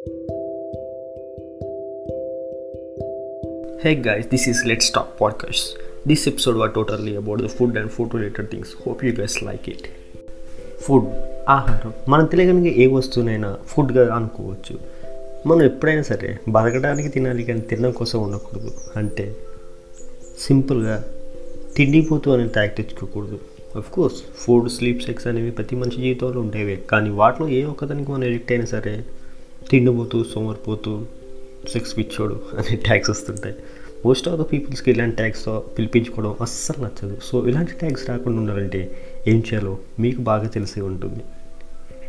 Hey guys, this is Let's Talk Podcast. This episode was totally about the food and food related things. Hope you guys like it. Food ఆహారం మనం తెలియగలిగే ఏ వస్తువునైనా ఫుడ్గా అనుకోవచ్చు మనం ఎప్పుడైనా సరే బతకడానికి తినాలి కానీ తినడం కోసం ఉండకూడదు అంటే సింపుల్గా తిండిపోతూ అనేది tag తెచ్చుకోకూడదు of course food sleep sex అనేవి ప్రతి మనిషి జీవితంలో ఉండేవే కానీ వాటిలో ఏ ఒక్కదానికి మనం ఎడిక్ట్ అయినా సరే తిండిపోతూ సోమరిపోతూ సెక్స్ పిచ్చోడు అనే ట్యాగ్స్ వస్తుంటాయి. మోస్ట్ ఆఫ్ ద పీపుల్స్కి ఇలాంటి ట్యాగ్స్ పిలిపించుకోవడం అస్సలు నచ్చదు. సో ఇలాంటి ట్యాగ్స్ రాకుండా ఉండాలంటే ఏం చేయాలో మీకు బాగా తెలిసి ఉంటుంది.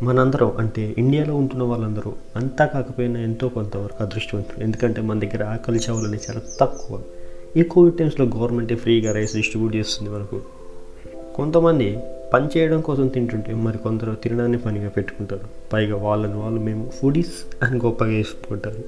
మనందరం అంటే ఇండియాలో ఉంటున్న వాళ్ళందరూ అంతా కాకపోయినా ఎంతో కొంతవరకు అదృష్టవంతులు. ఎందుకంటే మన దగ్గర ఆకలి చావులు అనేవి చాలా తక్కువ. ఈ కోవిడ్ టైమ్స్లో గవర్నమెంటే ఫ్రీగా రైస్ డిస్ట్రిబ్యూట్ చేస్తుంది మనకు. కొంతమంది పని చేయడం కోసం తింటుంటే మరి కొందరు తినడాన్ని పనిగా పెట్టుకుంటారు. పైగా వాళ్ళని వాళ్ళు మేము ఫుడీస్ అని గొప్పగా వేసుకుంటారు.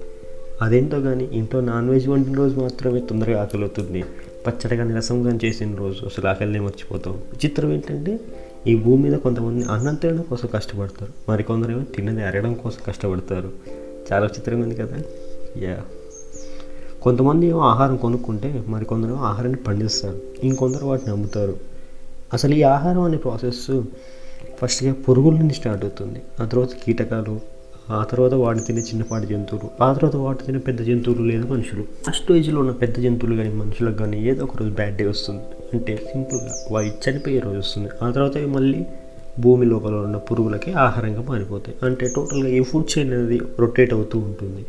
అదేంటో కానీ ఇంట్లో నాన్ వెజ్ వండిన రోజు మాత్రమే తొందరగా ఆకలి అవుతుంది పచ్చడి కానీ రసం కానీ చేసిన రోజు అసలు ఆకలినే మర్చిపోతాం. చిత్రం ఏంటంటే ఈ భూమి మీద కొంతమంది అన్నం తినడం కోసం కష్టపడతారు. మరి ఏమో తిన్నది అరగడం కోసం కష్టపడతారు. చాలా చిత్రంగా ఉంది కదా? యా కొంతమంది ఏమో ఆహారం కొనుక్కుంటే మరి కొందరు ఆహారాన్ని పండిస్తారు. ఇంకొందరు వాటిని అమ్ముతారు. అసలు ఈ ఆహారం అనే ప్రాసెస్ ఫస్ట్గా పురుగుల నుంచి స్టార్ట్ అవుతుంది. ఆ తర్వాత కీటకాలు ఆ తర్వాత వాటిని తినే చిన్నపాటి జంతువులు ఆ తర్వాత వాటిని తినే పెద్ద జంతువులు లేదా మనుషులు. ఫస్ట్ ఏజ్లో ఉన్న పెద్ద జంతువులు కానీ మనుషులకు కానీ ఏదో ఒక రోజు బ్యాడ్ డే వస్తుంది. అంటే సింపుల్గా వాయి చనిపోయే రోజు వస్తుంది. ఆ తర్వాత మళ్ళీ భూమి లోపల ఉన్న పురుగులకి ఆహారంగా మారిపోతాయి. అంటే టోటల్గా ఈ ఫుడ్ చైన్ అనేది రొటేట్ అవుతూ ఉంటుంది.